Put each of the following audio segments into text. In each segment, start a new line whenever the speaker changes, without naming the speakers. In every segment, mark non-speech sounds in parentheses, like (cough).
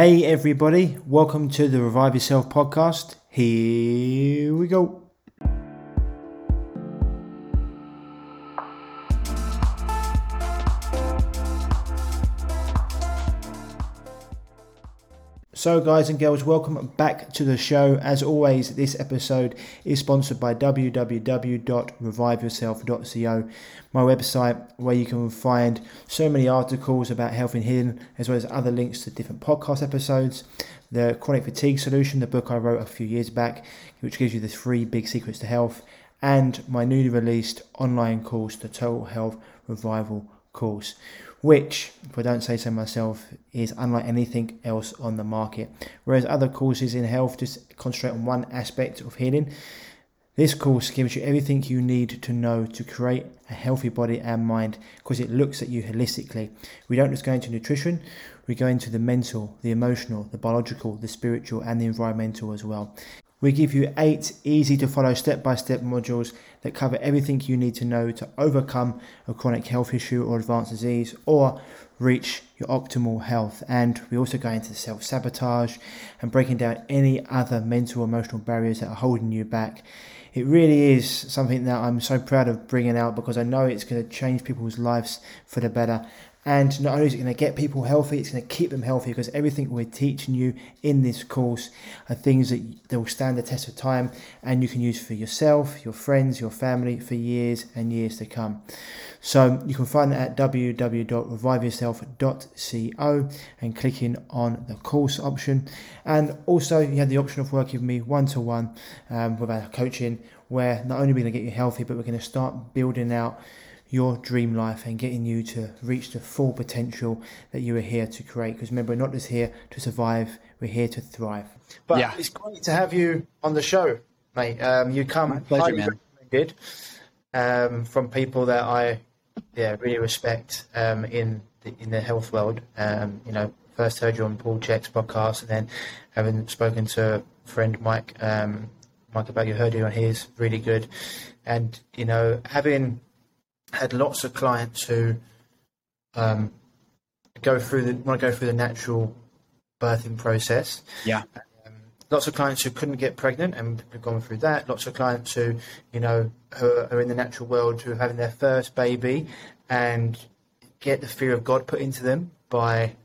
Hey, everybody, welcome to the Revive Yourself podcast. Here we go. So, guys and girls, welcome back to the show. As always, this episode is sponsored by www.reviveyourself.co, my website where you can find so many articles about health and healing, as well as other links to different podcast episodes. The Chronic Fatigue Solution, the book I wrote a few years back, which gives you the three big secrets to health, and my newly released online course, the Total Health Revival course which, if I don't say so myself, is unlike anything else on the market. Whereas other courses in health just concentrate on one aspect of healing, this course gives you everything you need to know to create a healthy body and mind because it looks at you holistically. We don't just go into nutrition, we go into the mental, the emotional, the biological, the spiritual, and the environmental as well. We give you eight easy to follow step by step modules that cover everything you need to know to overcome a chronic health issue or advanced disease or reach your optimal health. And we also go into self sabotage and breaking down any other mental emotional barriers that are holding you back. It really is something that I'm so proud of bringing out because I know it's going to change people's lives for the better. And not only is it going to get people healthy, it's going to keep them healthy because everything we're teaching you in this course are things that, they'll stand the test of time and you can use for yourself, your friends, your family for years and years to come. So you can find that at www.reviveyourself.co and clicking on the course option. And also, you have the option of working with me one to one with our coaching, where not only are we going to get you healthy, but we're going to start building out your dream life and getting you to reach the full potential that you are here to create. Because remember, we're not just here to survive, we're here to thrive. But yeah. it's great to have you on the show, mate. Um, you come
My pleasure, man.
recommended um, from people that I yeah really respect um, in the, in the health world. Um, you know, first heard you on Paul Chek's podcast, and then having spoken to a friend Mike um, Mike about you heard you on his really good, and you know having had lots of clients who um, go through the want to go through the natural birthing process.
Yeah.
Um, lots of clients who couldn't get pregnant and have gone through that. Lots of clients who, you know, who are in the natural world who are having their first baby and get the fear of God put into them by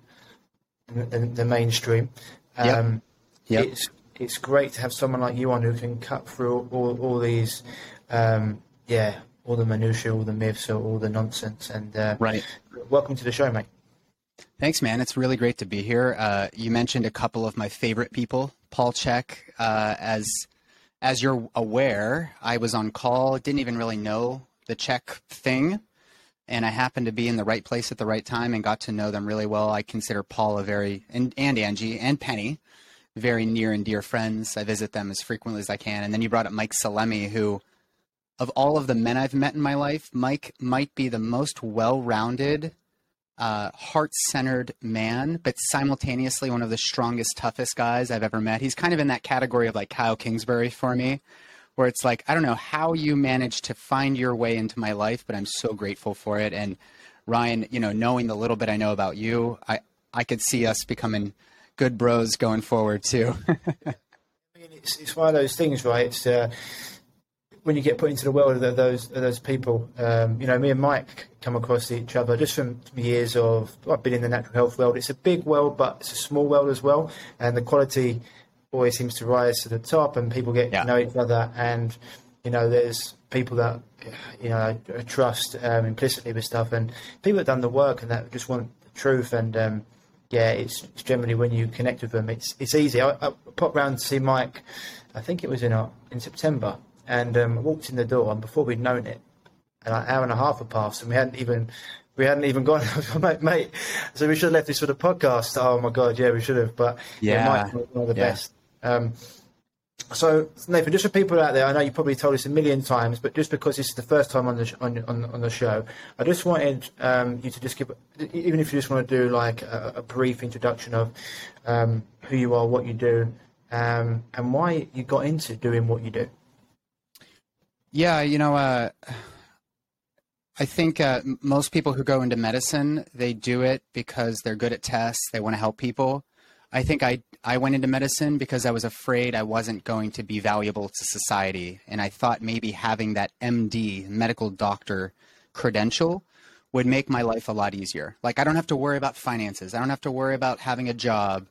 the, the mainstream.
Um,
yeah. It's it's great to have someone like you on who can cut through all, all these, um, yeah, all the minutiae, all the myths, all the nonsense. And uh,
right,
welcome to the show, mate.
Thanks, man. It's really great to be here. Uh, you mentioned a couple of my favorite people, Paul Chek. Uh, as as you're aware, I was on call, didn't even really know the Chek thing, and I happened to be in the right place at the right time and got to know them really well. I consider Paul a very and, and Angie and Penny very near and dear friends. I visit them as frequently as I can. And then you brought up Mike Salemi, who of all of the men I've met in my life, Mike might be the most well-rounded, uh, heart-centered man, but simultaneously one of the strongest, toughest guys I've ever met. He's kind of in that category of like Kyle Kingsbury for me, where it's like I don't know how you managed to find your way into my life, but I'm so grateful for it. And Ryan, you know, knowing the little bit I know about you, I I could see us becoming good bros going forward too. (laughs)
It's, it's one of those things, right? It's uh, when you get put into the world of those of those people, um, you know, me and Mike come across each other just from years of I've been in the natural health world. It's a big world, but it's a small world as well, and the quality always seems to rise to the top, and people get yeah. to know each other, and you know, there's people that you know I trust um, implicitly with stuff, and people that done the work and that just want the truth, and um, yeah, it's, it's, generally when you connect with them, it's it's easy. I, I popped round to see Mike. I think it was in uh, in September and um, walked in the door, and before we'd known it, an hour and a half had passed, and we hadn't even we hadn't even gone, (laughs) mate, mate. So we should have left this for the podcast. Oh my god, yeah, we should have. But
yeah,
yeah one of the yeah. best. Um, so Nathan, just for people out there, I know you probably told us a million times, but just because this is the first time on the sh- on, on, on the show, I just wanted um, you to just give, even if you just want to do like a, a brief introduction of um, who you are, what you do, um, and why you got into doing what you do.
Yeah, you know, uh, I think uh, most people who go into medicine, they do it because they're good at tests. They want to help people. I think I I went into medicine because I was afraid I wasn't going to be valuable to society, and I thought maybe having that MD medical doctor credential would make my life a lot easier. Like I don't have to worry about finances. I don't have to worry about having a job.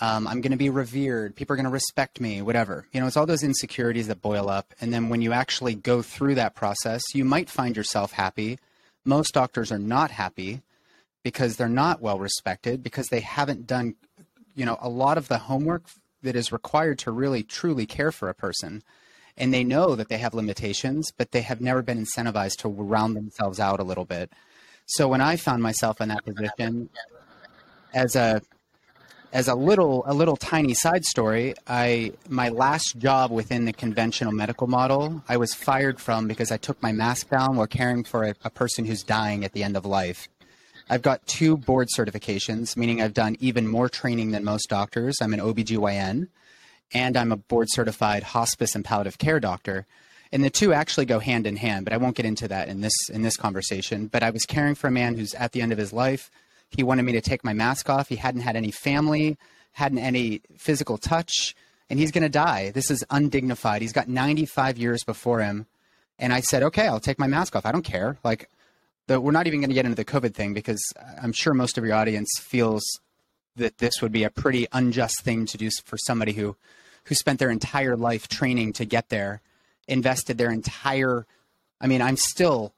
Um, I'm going to be revered. People are going to respect me. Whatever. You know, it's all those insecurities that boil up, and then when you actually go through that process, you might find yourself happy. Most doctors are not happy because they're not well respected because they haven't done you know a lot of the homework that is required to really truly care for a person and they know that they have limitations but they have never been incentivized to round themselves out a little bit so when i found myself in that position as a as a little a little tiny side story i my last job within the conventional medical model i was fired from because i took my mask down while caring for a, a person who's dying at the end of life I've got two board certifications, meaning I've done even more training than most doctors. I'm an OBGYN and I'm a board certified hospice and palliative care doctor. And the two actually go hand in hand, but I won't get into that in this in this conversation. But I was caring for a man who's at the end of his life. He wanted me to take my mask off. He hadn't had any family, hadn't any physical touch, and he's going to die. This is undignified. He's got 95 years before him. And I said, "Okay, I'll take my mask off. I don't care. Like the, we're not even going to get into the COVID thing because I'm sure most of your audience feels that this would be a pretty unjust thing to do for somebody who who spent their entire life training to get there, invested their entire. I mean, I'm still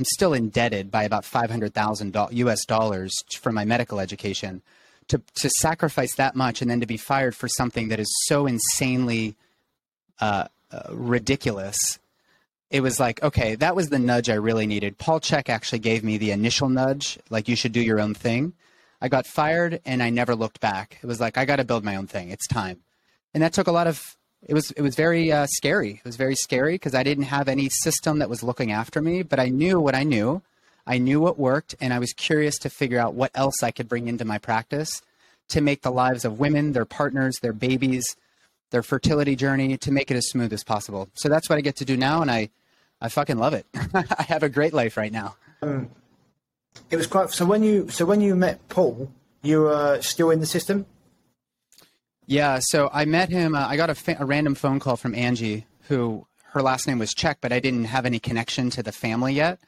I'm still indebted by about five hundred thousand U.S. dollars for my medical education. To to sacrifice that much and then to be fired for something that is so insanely uh, uh, ridiculous it was like, okay, that was the nudge I really needed. Paul Chek actually gave me the initial nudge, like you should do your own thing. I got fired and I never looked back. It was like I got to build my own thing. It's time, and that took a lot of. It was it was very uh, scary. It was very scary because I didn't have any system that was looking after me, but I knew what I knew. I knew what worked, and I was curious to figure out what else I could bring into my practice to make the lives of women, their partners, their babies, their fertility journey to make it as smooth as possible. So that's what I get to do now, and I I fucking love it. (laughs) I have a great life right now. Um,
it was quite. So when you so when you met Paul, you were still in the system.
Yeah. So I met him. Uh, I got a, fa- a random phone call from Angie, who her last name was Chek, but I didn't have any connection to the family yet.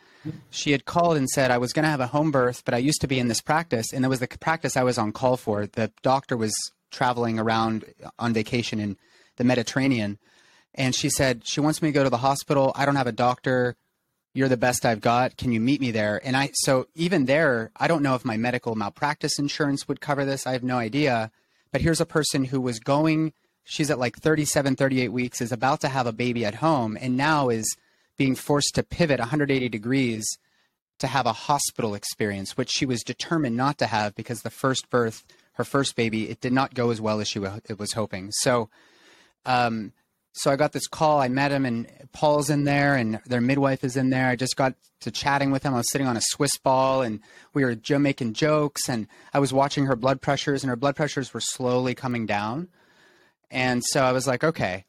She had called and said I was going to have a home birth, but I used to be in this practice, and it was the practice I was on call for. The doctor was traveling around on vacation in the Mediterranean and she said she wants me to go to the hospital. I don't have a doctor. You're the best I've got. Can you meet me there? And I so even there, I don't know if my medical malpractice insurance would cover this. I have no idea. But here's a person who was going she's at like 37 38 weeks is about to have a baby at home and now is being forced to pivot 180 degrees to have a hospital experience which she was determined not to have because the first birth her first baby it did not go as well as she was hoping. So um, so I got this call. I met him, and Paul's in there, and their midwife is in there. I just got to chatting with him. I was sitting on a Swiss ball, and we were making jokes, and I was watching her blood pressures, and her blood pressures were slowly coming down. And so I was like, okay,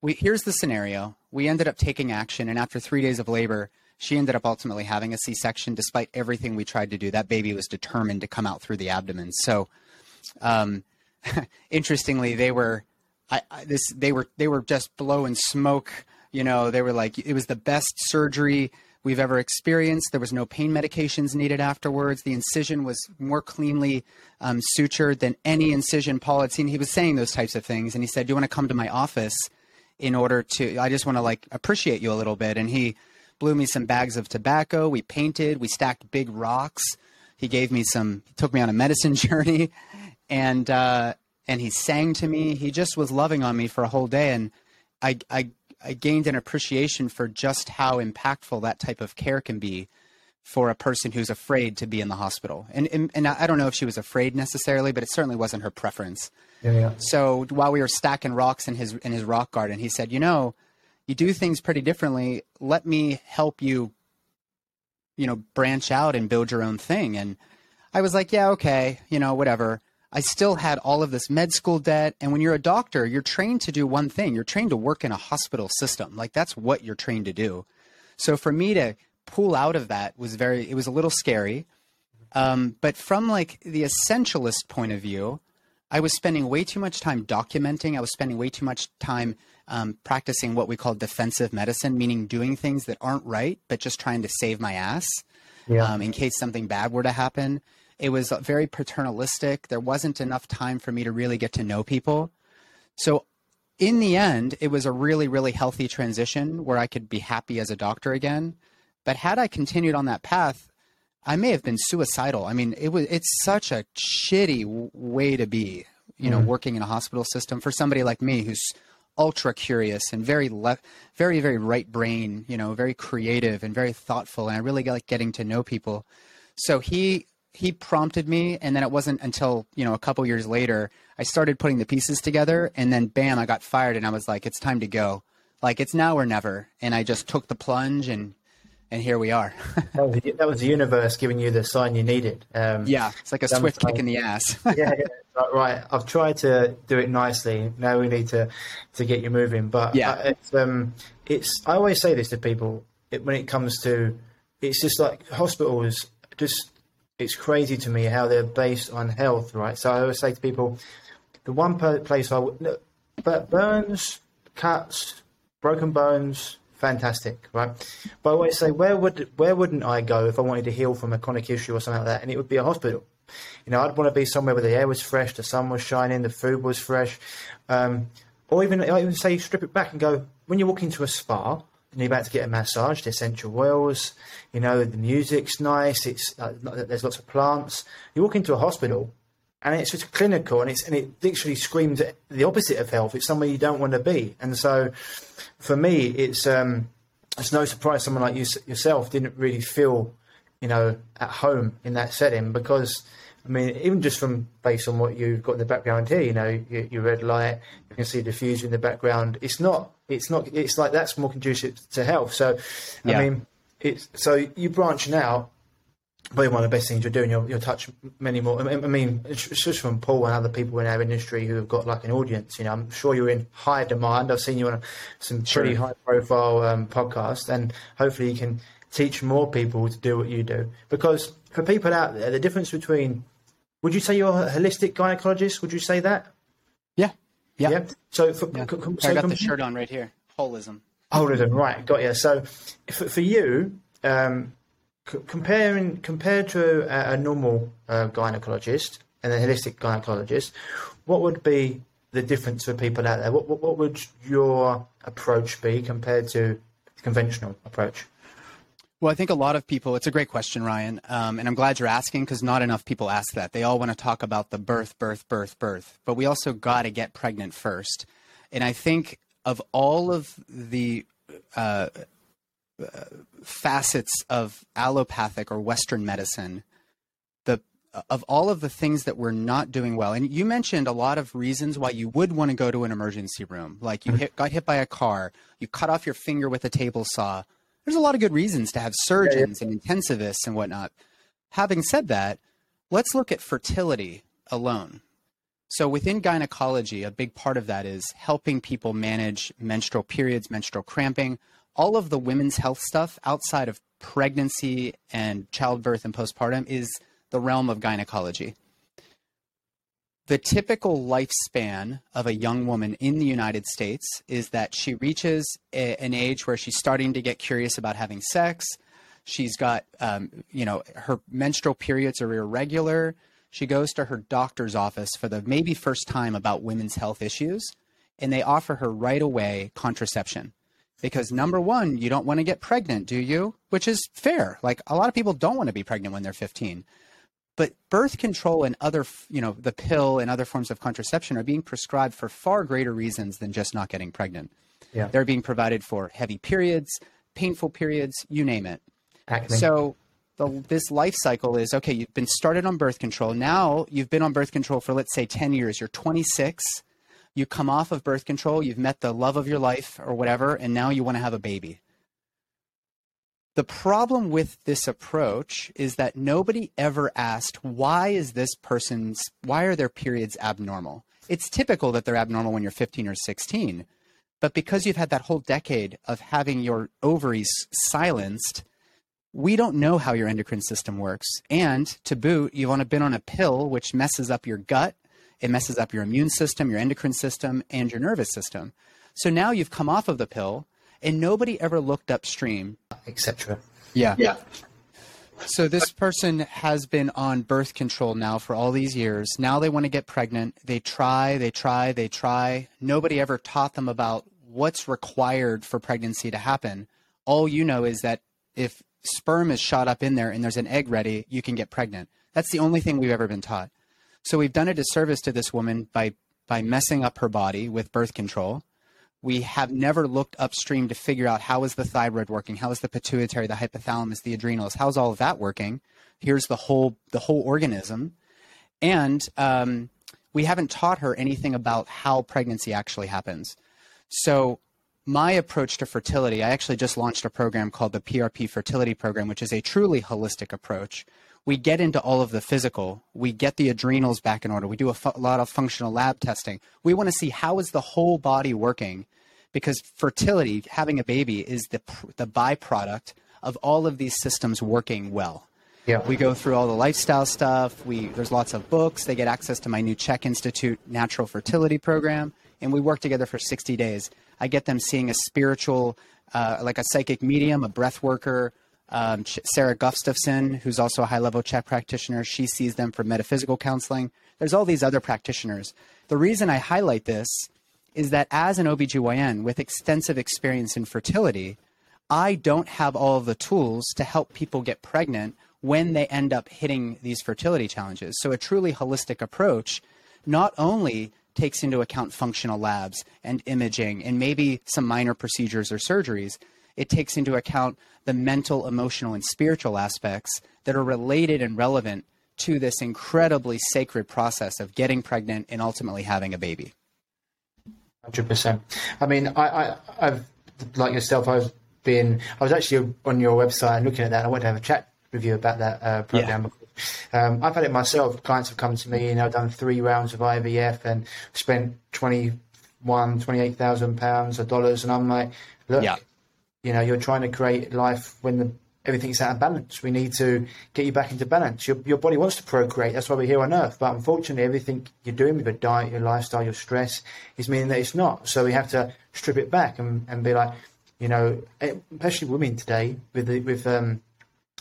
we, here's the scenario. We ended up taking action, and after three days of labor, she ended up ultimately having a C-section. Despite everything we tried to do, that baby was determined to come out through the abdomen. So, um, (laughs) interestingly, they were I, I, this they were they were just blowing smoke. You know, they were like it was the best surgery we've ever experienced. There was no pain medications needed afterwards. The incision was more cleanly um, sutured than any incision Paul had seen. He was saying those types of things, and he said, "Do you want to come to my office in order to? I just want to like appreciate you a little bit." And he blew me some bags of tobacco. We painted. We stacked big rocks. He gave me some. He took me on a medicine (laughs) journey, and uh, and he sang to me. He just was loving on me for a whole day, and I, I, I gained an appreciation for just how impactful that type of care can be for a person who's afraid to be in the hospital. And, and, and I don't know if she was afraid necessarily, but it certainly wasn't her preference.
Yeah, yeah.
So while we were stacking rocks in his in his rock garden, he said, "You know, you do things pretty differently. Let me help you, you know, branch out and build your own thing." And I was like, "Yeah, okay, you know, whatever." I still had all of this med school debt. And when you're a doctor, you're trained to do one thing you're trained to work in a hospital system. Like that's what you're trained to do. So for me to pull out of that was very, it was a little scary. Um, but from like the essentialist point of view, I was spending way too much time documenting. I was spending way too much time um, practicing what we call defensive medicine, meaning doing things that aren't right, but just trying to save my ass yeah. um, in case something bad were to happen. It was very paternalistic. There wasn't enough time for me to really get to know people. So, in the end, it was a really, really healthy transition where I could be happy as a doctor again. But had I continued on that path, I may have been suicidal. I mean, it was it's such a shitty way to be, you know, mm. working in a hospital system for somebody like me who's ultra curious and very le- very very right brain, you know, very creative and very thoughtful and I really like getting to know people. So he he prompted me and then it wasn't until, you know, a couple years later I started putting the pieces together and then bam, I got fired and I was like it's time to go. Like it's now or never and I just took the plunge and and here we are. (laughs)
that, was, that, was, the universe giving you the sign you needed.
Um, yeah, it's like a swift kick in the ass. (laughs)
yeah, yeah, right. I've tried to do it nicely. Now we need to to get you moving. But yeah, uh, it's, um, it's. I always say this to people it, when it comes to. It's just like hospitals. Just it's crazy to me how they're based on health, right? So I always say to people, the one place I would but burns, cuts, broken bones, fantastic, right? But I always say, where would where wouldn't I go if I wanted to heal from a chronic issue or something like that? And it would be a hospital. You know, I'd want to be somewhere where the air was fresh, the sun was shining, the food was fresh, um, or even I even say strip it back and go when you walk into a spa and you're about to get a massage, the essential oils, you know, the music's nice, it's uh, there's lots of plants. You walk into a hospital and it's just clinical and it's and it literally screams the opposite of health. It's somewhere you don't want to be, and so for me, it's um, it's no surprise someone like you yourself didn't really feel, you know, at home in that setting because. I mean, even just from based on what you've got in the background here, you know, your, your red light, you can see the diffuser in the background. It's not, it's not, it's like that's more conducive to health. So, yeah. I mean, it's so you branching out probably one of the best things you're doing. You'll, you'll touch many more. I mean, it's just from Paul and other people in our industry who have got like an audience. You know, I'm sure you're in high demand. I've seen you on some pretty high profile um, podcasts, and hopefully you can teach more people to do what you do. Because for people out there, the difference between would you say you're a holistic gynecologist? Would you say that?
Yeah. Yeah. yeah?
So, for,
yeah. so I got the shirt on right here. Holism.
Holism, right? Got you. So, for, for you, um, comparing compared to a, a normal uh, gynecologist and a holistic gynecologist, what would be the difference for people out there? What, what, what would your approach be compared to the conventional approach?
Well, I think a lot of people, it's a great question, Ryan. Um, and I'm glad you're asking because not enough people ask that. They all want to talk about the birth, birth, birth, birth. But we also got to get pregnant first. And I think of all of the uh, facets of allopathic or Western medicine, the of all of the things that we're not doing well, and you mentioned a lot of reasons why you would want to go to an emergency room, like you hit, got hit by a car, you cut off your finger with a table saw. There's a lot of good reasons to have surgeons and intensivists and whatnot. Having said that, let's look at fertility alone. So within gynecology, a big part of that is helping people manage menstrual periods, menstrual cramping, all of the women's health stuff outside of pregnancy and childbirth and postpartum is the realm of gynecology. The typical lifespan of a young woman in the United States is that she reaches a, an age where she's starting to get curious about having sex. She's got, um, you know, her menstrual periods are irregular. She goes to her doctor's office for the maybe first time about women's health issues, and they offer her right away contraception because number one, you don't want to get pregnant, do you? Which is fair. Like a lot of people don't want to be pregnant when they're 15. But birth control and other, you know, the pill and other forms of contraception are being prescribed for far greater reasons than just not getting pregnant. Yeah. They're being provided for heavy periods, painful periods, you name it. Acne. So the, this life cycle is okay, you've been started on birth control. Now you've been on birth control for, let's say, 10 years. You're 26 you come off of birth control, you've met the love of your life or whatever, and now you want to have a baby. The problem with this approach is that nobody ever asked why is this person's why are their periods abnormal? It's typical that they're abnormal when you're 15 or 16, but because you've had that whole decade of having your ovaries silenced, we don't know how your endocrine system works. And to boot, you've been on a pill which messes up your gut It messes up your immune system, your endocrine system, and your nervous system. So now you've come off of the pill, and nobody ever looked upstream,
etc.
Yeah.
Yeah.
So this person has been on birth control now for all these years. Now they want to get pregnant. They try, they try, they try. Nobody ever taught them about what's required for pregnancy to happen. All you know is that if sperm is shot up in there and there's an egg ready, you can get pregnant. That's the only thing we've ever been taught. So we've done a disservice to this woman by by messing up her body with birth control. We have never looked upstream to figure out how is the thyroid working, how is the pituitary, the hypothalamus, the adrenals, how's all of that working? Here's the whole the whole organism, and um, we haven't taught her anything about how pregnancy actually happens. So my approach to fertility, I actually just launched a program called the PRP Fertility Program, which is a truly holistic approach. We get into all of the physical. We get the adrenals back in order. We do a fu- lot of functional lab testing. We want to see how is the whole body working because fertility, having a baby, is the, the byproduct of all of these systems working well.
Yeah.
We go through all the lifestyle stuff. We there's lots of books. They get access to my new CHEK Institute natural fertility program, and we work together for 60 days. I get them seeing a spiritual, uh, like a psychic medium, a breath worker. Um, Sarah Gustafson, who's also a high level CHEK practitioner, she sees them for metaphysical counseling. There's all these other practitioners. The reason I highlight this is that as an OBGYN with extensive experience in fertility, I don't have all the tools to help people get pregnant when they end up hitting these fertility challenges. So, a truly holistic approach not only takes into account functional labs and imaging and maybe some minor procedures or surgeries, it takes into account the mental, emotional, and spiritual aspects that are related and relevant to this incredibly sacred process of getting pregnant and ultimately having a baby.
Hundred percent. I mean, I, I, I've like yourself. I've been. I was actually on your website and looking at that. I wanted to have a chat with you about that uh, program. Yeah. Um, I've had it myself. Clients have come to me and I've done three rounds of IVF and spent twenty one, twenty eight thousand pounds or dollars, and I'm like, look, yeah. You know, you're trying to create life when the everything's out of balance. We need to get you back into balance. Your, your body wants to procreate. That's why we're here on earth. But unfortunately, everything you're doing with your diet, your lifestyle, your stress is meaning that it's not. So we have to strip it back and, and be like, you know, eh, especially women today with the, with um,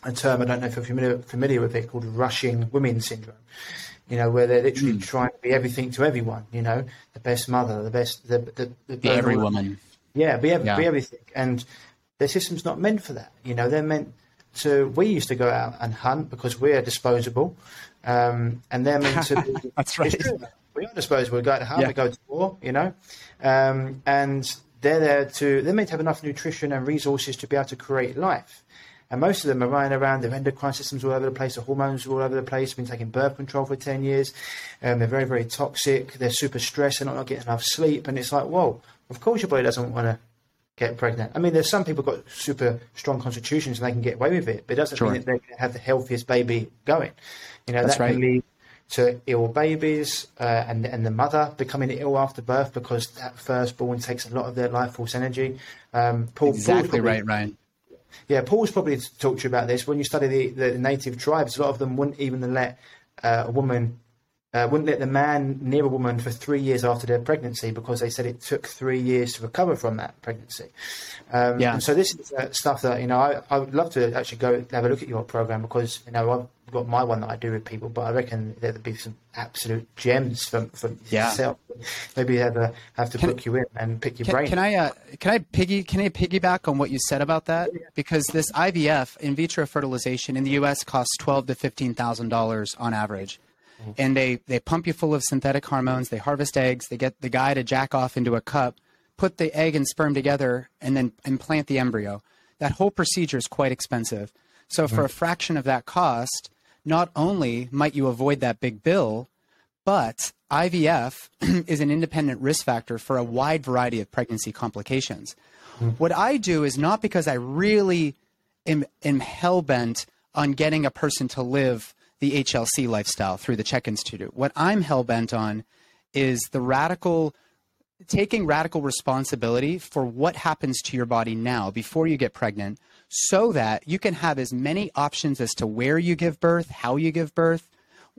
a term I don't know if you're familiar, familiar with it called rushing women syndrome. You know, where they're literally mm. trying to be everything to everyone. You know, the best mother, the best, the the, the
be every woman.
Yeah, be, every, yeah. be everything. And their system's not meant for that. You know, they're meant to. We used to go out and hunt because we're disposable, um, and they're meant to.
Be, (laughs) That's right.
We are disposable. We go to hunt. Yeah. We go to war. You know, um, and they're there to. They're meant to have enough nutrition and resources to be able to create life. And most of them are running around, their endocrine systems all over the place, the hormones are all over the place, been taking birth control for 10 years. Um, they're very, very toxic. They're super stressed. They're not, not getting enough sleep. And it's like, whoa, of course your body doesn't want to get pregnant. I mean, there's some people got super strong constitutions and they can get away with it, but it doesn't sure. mean that they can have the healthiest baby going. You know,
That's
that
right.
can lead to ill babies uh, and and the mother becoming ill after birth because that firstborn takes a lot of their life force energy.
Um, Paul, exactly probably, right, Ryan.
Yeah, Paul's probably talked to you about this. When you study the, the native tribes, a lot of them wouldn't even let uh, a woman uh, wouldn't let the man near a woman for three years after their pregnancy because they said it took three years to recover from that pregnancy. Um, yeah. And so this is uh, stuff that you know I, I would love to actually go have a look at your program because you know I've got my one that I do with people, but I reckon there'd be some absolute gems from from yeah. yourself. Maybe have a, have to can book you in and pick your
can,
brain.
Can I uh, can I piggy can I piggyback on what you said about that? Yeah. Because this IVF in vitro fertilization in the U.S. costs twelve to fifteen thousand dollars on average and they they pump you full of synthetic hormones. They harvest eggs. They get the guy to jack off into a cup, put the egg and sperm together, and then implant the embryo. That whole procedure is quite expensive. So for a fraction of that cost, not only might you avoid that big bill, but IVF (clears throat) is an independent risk factor for a wide variety of pregnancy complications. Mm-hmm. What I do is not because I really am, am hell bent on getting a person to live the HLC lifestyle through the CHEK Institute. What I'm hell bent on is the radical taking radical responsibility for what happens to your body now before you get pregnant so that you can have as many options as to where you give birth, how you give birth,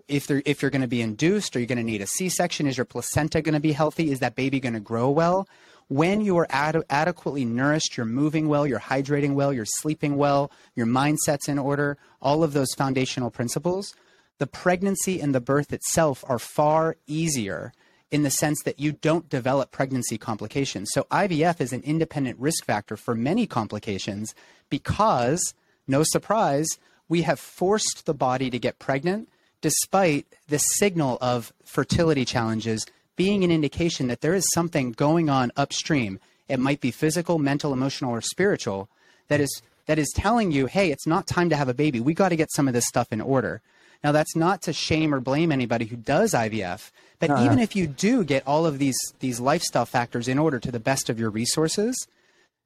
if they're if you're going to be induced, are you going to need a C-section? Is your placenta going to be healthy? Is that baby going to grow well? When you are ad- adequately nourished, you're moving well, you're hydrating well, you're sleeping well, your mindset's in order, all of those foundational principles, the pregnancy and the birth itself are far easier in the sense that you don't develop pregnancy complications. So IVF is an independent risk factor for many complications because, no surprise, we have forced the body to get pregnant despite the signal of fertility challenges being an indication that there is something going on upstream. It might be physical, mental, emotional, or spiritual that is that is telling you, hey, it's not time to have a baby. We got to get some of this stuff in order. Now, that's not to shame or blame anybody who does IVF, but uh-huh. even if you do get all of these these lifestyle factors in order to the best of your resources,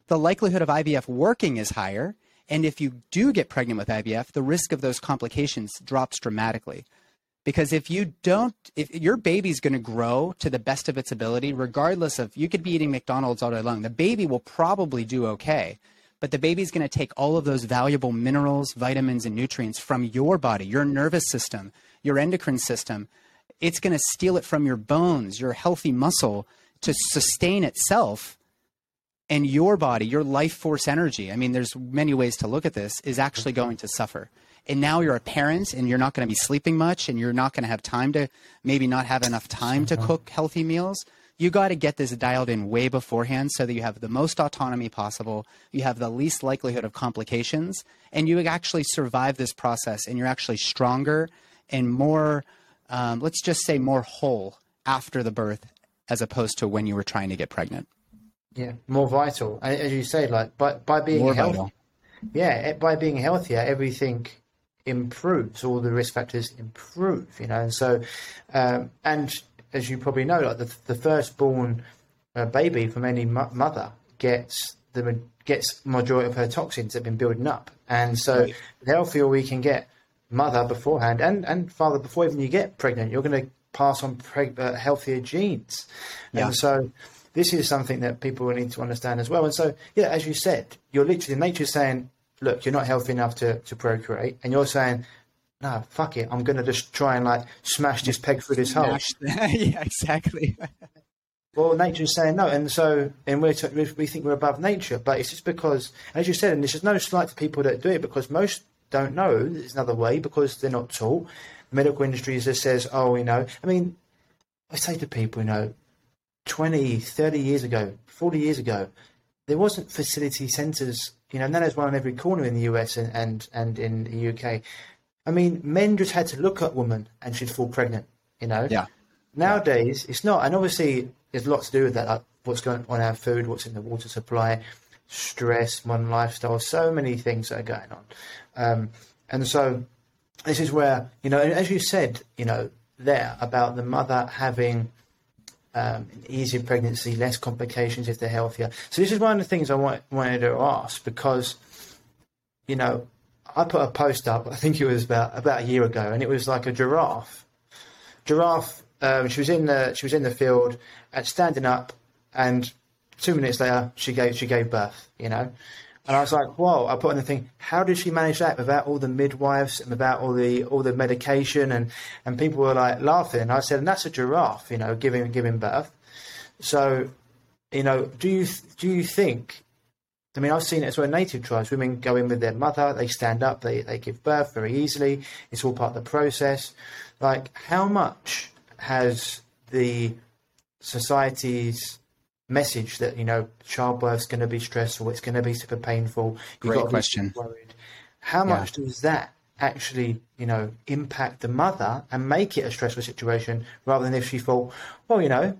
the likelihood of IVF working is higher. And if you do get pregnant with IVF, the risk of those complications drops dramatically. Because if you don't, if your baby's going to grow to the best of its ability, regardless of, you could be eating McDonald's all day long, the baby will probably do okay. But the baby's going to take all of those valuable minerals, vitamins, and nutrients from your body, your nervous system, your endocrine system. It's going to steal it from your bones, your healthy muscle to sustain itself. And your body, your life force energy, I mean, there's many ways to look at this, is actually mm-hmm. going to suffer and now you're a parent and you're not going to be sleeping much and you're not going to have time to maybe not have enough time to cook healthy meals you got to get this dialed in way beforehand so that you have the most autonomy possible you have the least likelihood of complications and you actually survive this process and you're actually stronger and more um, let's just say more whole after the birth as opposed to when you were trying to get pregnant.
Yeah more vital as you say like by, by being more healthy. vital. yeah by being healthier everything improves, all the risk factors improve, you know. And so, um, and as you probably know, like the, the firstborn uh, baby from any mo- mother gets the gets majority of her toxins that have been building up, and so the healthier we can get mother beforehand and and father before even you get pregnant, you're going to pass on preg- uh, healthier genes, yeah. and so. This is something that people need to understand as well. And so, yeah, as you said, you're literally nature's saying look, you're not healthy enough to, to procreate, and you're saying, no, fuck it, I'm going to just try and like smash this peg through this hole. (laughs)
yeah, exactly.
well, nature's saying no, and so and we we think we're above nature, but it's just because, as you said, and this is no slight to people that do it because most don't know there's another way because they're not taught. The medical industry just says, oh, you know, I mean, I say to people, you know, 20, 30 years ago, 40 years ago, there wasn't facility centres you know, there's one on every corner in the US and, and, and in the UK. I mean, men just had to look at women and she'd fall pregnant, you know?
Yeah.
Nowadays, yeah. it's not. And obviously, there's a lot to do with that, like what's going on our food, what's in the water supply, stress, modern lifestyle, so many things that are going on. Um, and so this is where, you know, as you said, you know, there about the mother having um, easier pregnancy, less complications if they're healthier. So this is one of the things I want, wanted to ask because, you know, I put a post up. I think it was about about a year ago, and it was like a giraffe. Giraffe. Um, she was in the she was in the field, and standing up, and two minutes later she gave she gave birth. You know, and I was like, whoa, I put on the thing, how did she manage that without all the midwives and without all the all the medication and, and people were like laughing. And I said, and that's a giraffe, you know, giving giving birth. So, you know, do you do you think I mean, I've seen it as well in native tribes. Women go in with their mother, they stand up, they, they give birth very easily. It's all part of the process. Like, how much has the society's message that you know childbirth's going to be stressful, it's going to be super painful.
You've Great question. Worried.
How much does that actually, you know, impact the mother and make it a stressful situation rather than if she thought, well, you know,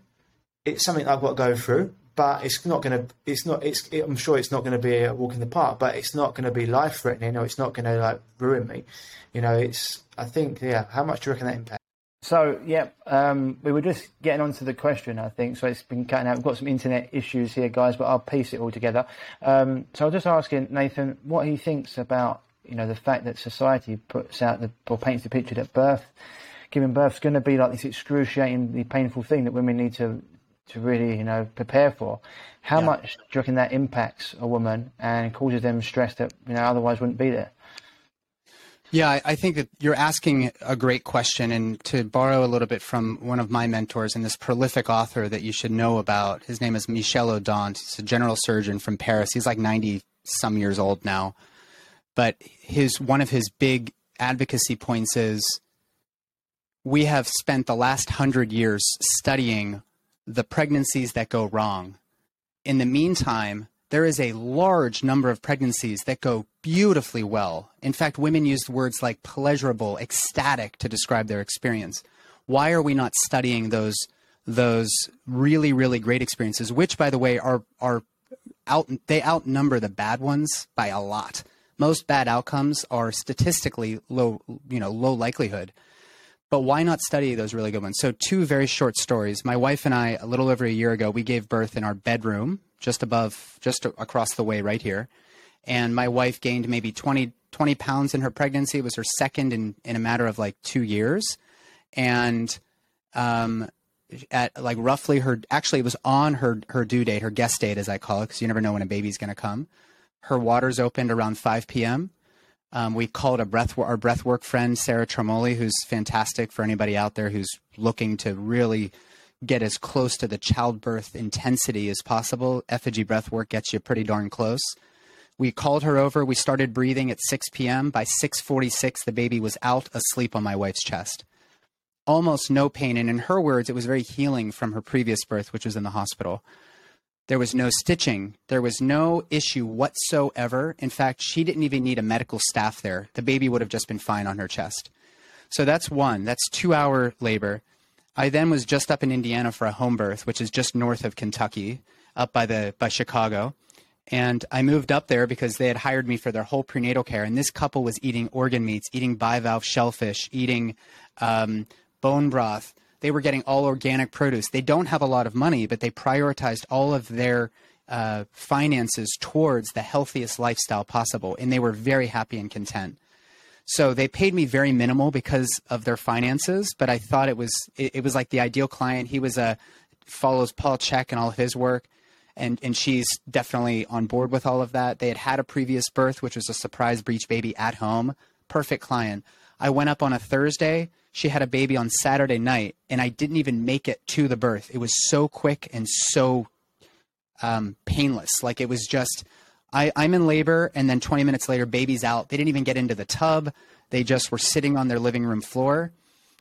it's something I've got to go through, but it's not going to, it's not, it's, it, I'm sure it's not going to be a walk in the park, but it's not going to be life threatening or it's not going to like ruin me. You know, it's, I think, yeah, how much do you reckon that impacts?
So, yeah, um, we were just getting onto the question, I think. So it's been cutting out. We've got some internet issues here, guys, but I'll piece it all together. Um, so I'm just asking Nathan what he thinks about, you know, the fact that society puts out the, or paints the picture that birth, giving birth is going to be like this excruciatingly painful thing that women need to, to really, you know, prepare for. How yeah. much do you reckon that impacts a woman and causes them stress that, you know, otherwise wouldn't be there?
Yeah, I, think that you're asking a great question. And to borrow a little bit from one of my mentors and this prolific author that you should know about, his name is Michel Odent. He's a general surgeon from Paris. He's like 90 some years old now. But his one of his big advocacy points is we have spent the last hundred years studying the pregnancies that go wrong. In the meantime, there is a large number of pregnancies that go beautifully well. In fact, women used words like pleasurable, ecstatic to describe their experience. Why are we not studying those those really really great experiences which by the way are are out they outnumber the bad ones by a lot. Most bad outcomes are statistically low, you know, low likelihood. But why not study those really good ones? So two very short stories. My wife and I a little over a year ago, we gave birth in our bedroom just above, just across the way right here. And my wife gained maybe 20, 20 pounds in her pregnancy. It was her second in, in a matter of like two years. And um, at like roughly her, actually, it was on her, her due date, her guest date, as I call it, because you never know when a baby's going to come. Her waters opened around 5 p.m. Um, we called a breath our breathwork friend Sarah Tremoli, who's fantastic for anybody out there who's looking to really get as close to the childbirth intensity as possible. Effigy breathwork gets you pretty darn close. We called her over. We started breathing at 6 p.m. By 6:46, the baby was out asleep on my wife's chest. Almost no pain, and in her words, it was very healing from her previous birth, which was in the hospital. There was no stitching. There was no issue whatsoever. In fact, she didn't even need a medical staff there. The baby would have just been fine on her chest. So that's one. That's two hour labor. I then was just up in Indiana for a home birth, which is just north of Kentucky, up by the by Chicago. And I moved up there because they had hired me for their whole prenatal care. And this couple was eating organ meats, eating bivalve shellfish, eating um, bone broth. They were getting all organic produce. They don't have a lot of money, but they prioritized all of their uh, finances towards the healthiest lifestyle possible. And they were very happy and content. So they paid me very minimal because of their finances, but I thought it was it, it was like the ideal client. He was a follows Paul Chek and all of his work, and and she's definitely on board with all of that. They had had a previous birth, which was a surprise breech baby at home. Perfect client. I went up on a Thursday. She had a baby on Saturday night, and I didn't even make it to the birth. It was so quick and so um, painless. Like it was just I, I'm in labor, and then 20 minutes later, baby's out. They didn't even get into the tub. They just were sitting on their living room floor.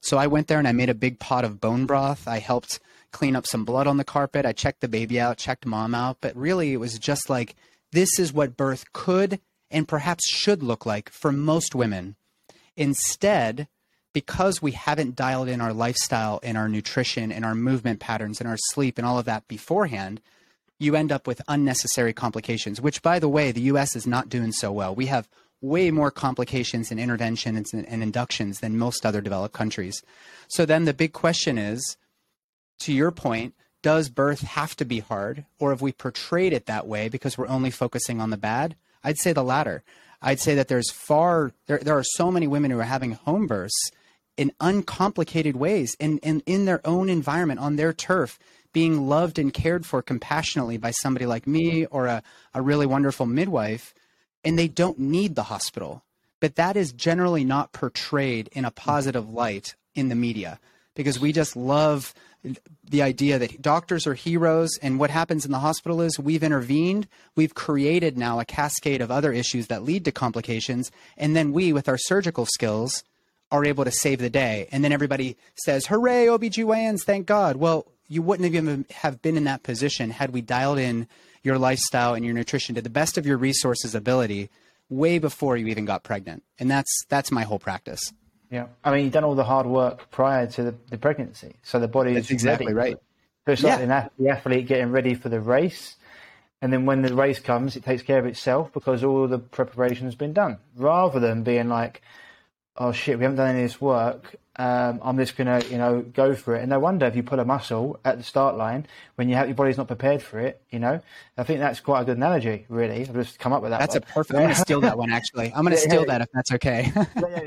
So I went there and I made a big pot of bone broth. I helped clean up some blood on the carpet. I checked the baby out, checked mom out. But really, it was just like this is what birth could and perhaps should look like for most women. Instead, because we haven't dialed in our lifestyle and our nutrition and our movement patterns and our sleep and all of that beforehand, you end up with unnecessary complications, which, by the way, the US is not doing so well. We have way more complications and interventions and, inductions than most other developed countries. So then the big question is to your point, does birth have to be hard, or have we portrayed it that way because we're only focusing on the bad? I'd say the latter. I'd say that there's far there, there are so many women who are having home births in uncomplicated ways in, in, in their own environment on their turf being loved and cared for compassionately by somebody like me or a, a really wonderful midwife, and they don't need the hospital. But that is generally not portrayed in a positive light in the media because we just love the idea that doctors are heroes and what happens in the hospital is we've intervened we've created now a cascade of other issues that lead to complications and then we with our surgical skills are able to save the day and then everybody says hooray obgyns thank god well you wouldn't have even have been in that position had we dialed in your lifestyle and your nutrition to the best of your resources ability way before you even got pregnant. And that's that's my whole practice.
Yeah, I mean, you've done all the hard work prior to the, the pregnancy, so the body is
exactly
ready.
right.
So it's like yeah. the athlete getting ready for the race, and then when the race comes, it takes care of itself because all the preparation has been done, rather than being like, "Oh shit, we haven't done any of this work um, I'm just gonna, you know, go for it. And no wonder if you pull a muscle at the start line when you have your body's not prepared for it. You know, I think that's quite a good analogy. Really, I've just come up with that.
That's
one.
a perfect. I'm gonna steal that one actually. I'm gonna (laughs) steal that if that's okay. (laughs)
yeah,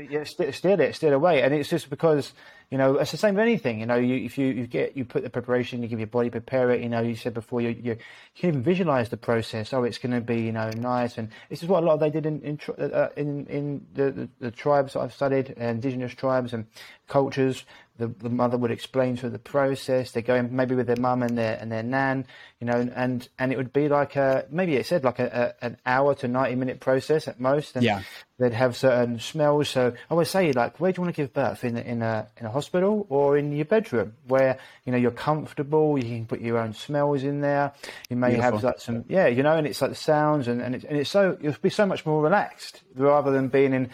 yeah, yeah, steal it, steal away. And it's just because
you know, it's the same with anything. You know, you, if you, you get you put the preparation, you give your body prepare it. You know, you said before you you, you can even visualize the process. Oh, it's going to be you know nice, and this is what a lot of they did in in uh, in, in the, the, the tribes that I've studied, uh, indigenous tribes and cultures the, the mother would explain her the process. They're going maybe with their mum and their and their nan, you know, and and it would be like a maybe it said like a, a an hour to ninety minute process at most. And
yeah.
They'd have certain smells. So I would say like, where do you want to give birth in in a in a hospital or in your bedroom where you know you're comfortable. You can put your own smells in there. You may Beautiful. have like some yeah, you know, and it's like the sounds and and it's, and it's so you'll be so much more relaxed rather than being in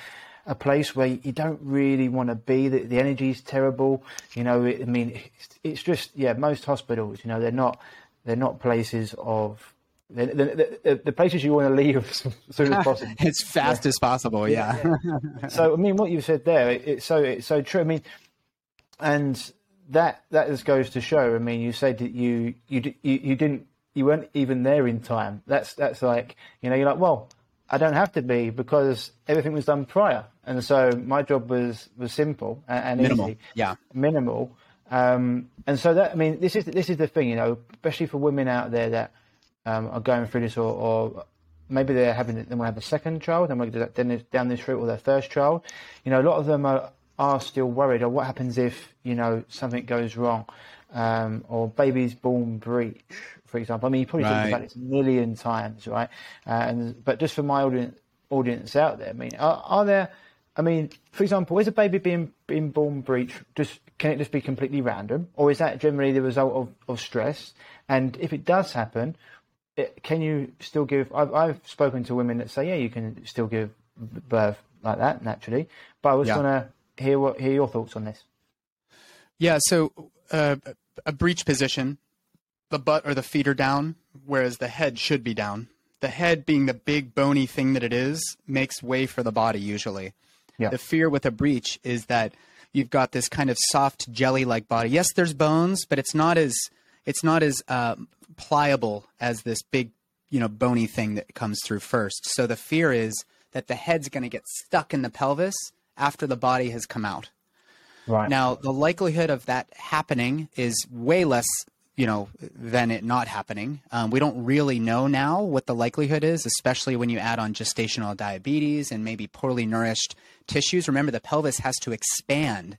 a place where you don't really want to be. The, the energy is terrible. You know, I mean, it's, it's, just yeah. Most hospitals, you know, they're not they're not places of the, the, the, places you want to leave (laughs) as soon as (laughs) possible.
as fast yeah. as possible, yeah.
yeah. (laughs) so I mean, what you said there, it, it's so it's so true. I mean, and that that just goes to show. I mean, you said that you you you, you didn't you weren't even there in time. That's that's like you know you're like well I don't have to be because everything was done prior, and so my job was was simple and, and
minimal.
easy.
Yeah,
minimal. Um, and so that I mean, this is this is the thing, you know, especially for women out there that um, are going through this, or, or maybe they're having want to have a second child, and we're then down this route, or their first child. You know, a lot of them are are still worried. Or what happens if you know something goes wrong, um, or baby's born breech, for example. I mean, you probably right. think about this a million times, right? Uh, and but just for my audience, audience out there, I mean, are, are, there? I mean, for example, is a baby being being born breech just can it just be completely random, or is that generally the result of, of stress? And if it does happen, it, can you still give? I've, I've spoken to women that say, yeah, you can still give birth like that naturally. But I was yeah. going to hear what hear your thoughts on this.
Yeah, so uh, a breech position the butt or the feet are down, whereas the head should be down. The head, being the big bony thing that it is, makes way for the body usually. Yeah. The fear with a breech is that you've got this kind of soft jelly-like body. Yes, there's bones, but it's not as it's not as uh, pliable as this big, you know, bony thing that comes through first. So the fear is that the head's going to get stuck in the pelvis after the body has come out.
Right.
Now, the likelihood of that happening is way less you know, than it not happening. Um, we don't really know now what the likelihood is, especially when you add on gestational diabetes and maybe poorly nourished tissues. Remember, the pelvis has to expand,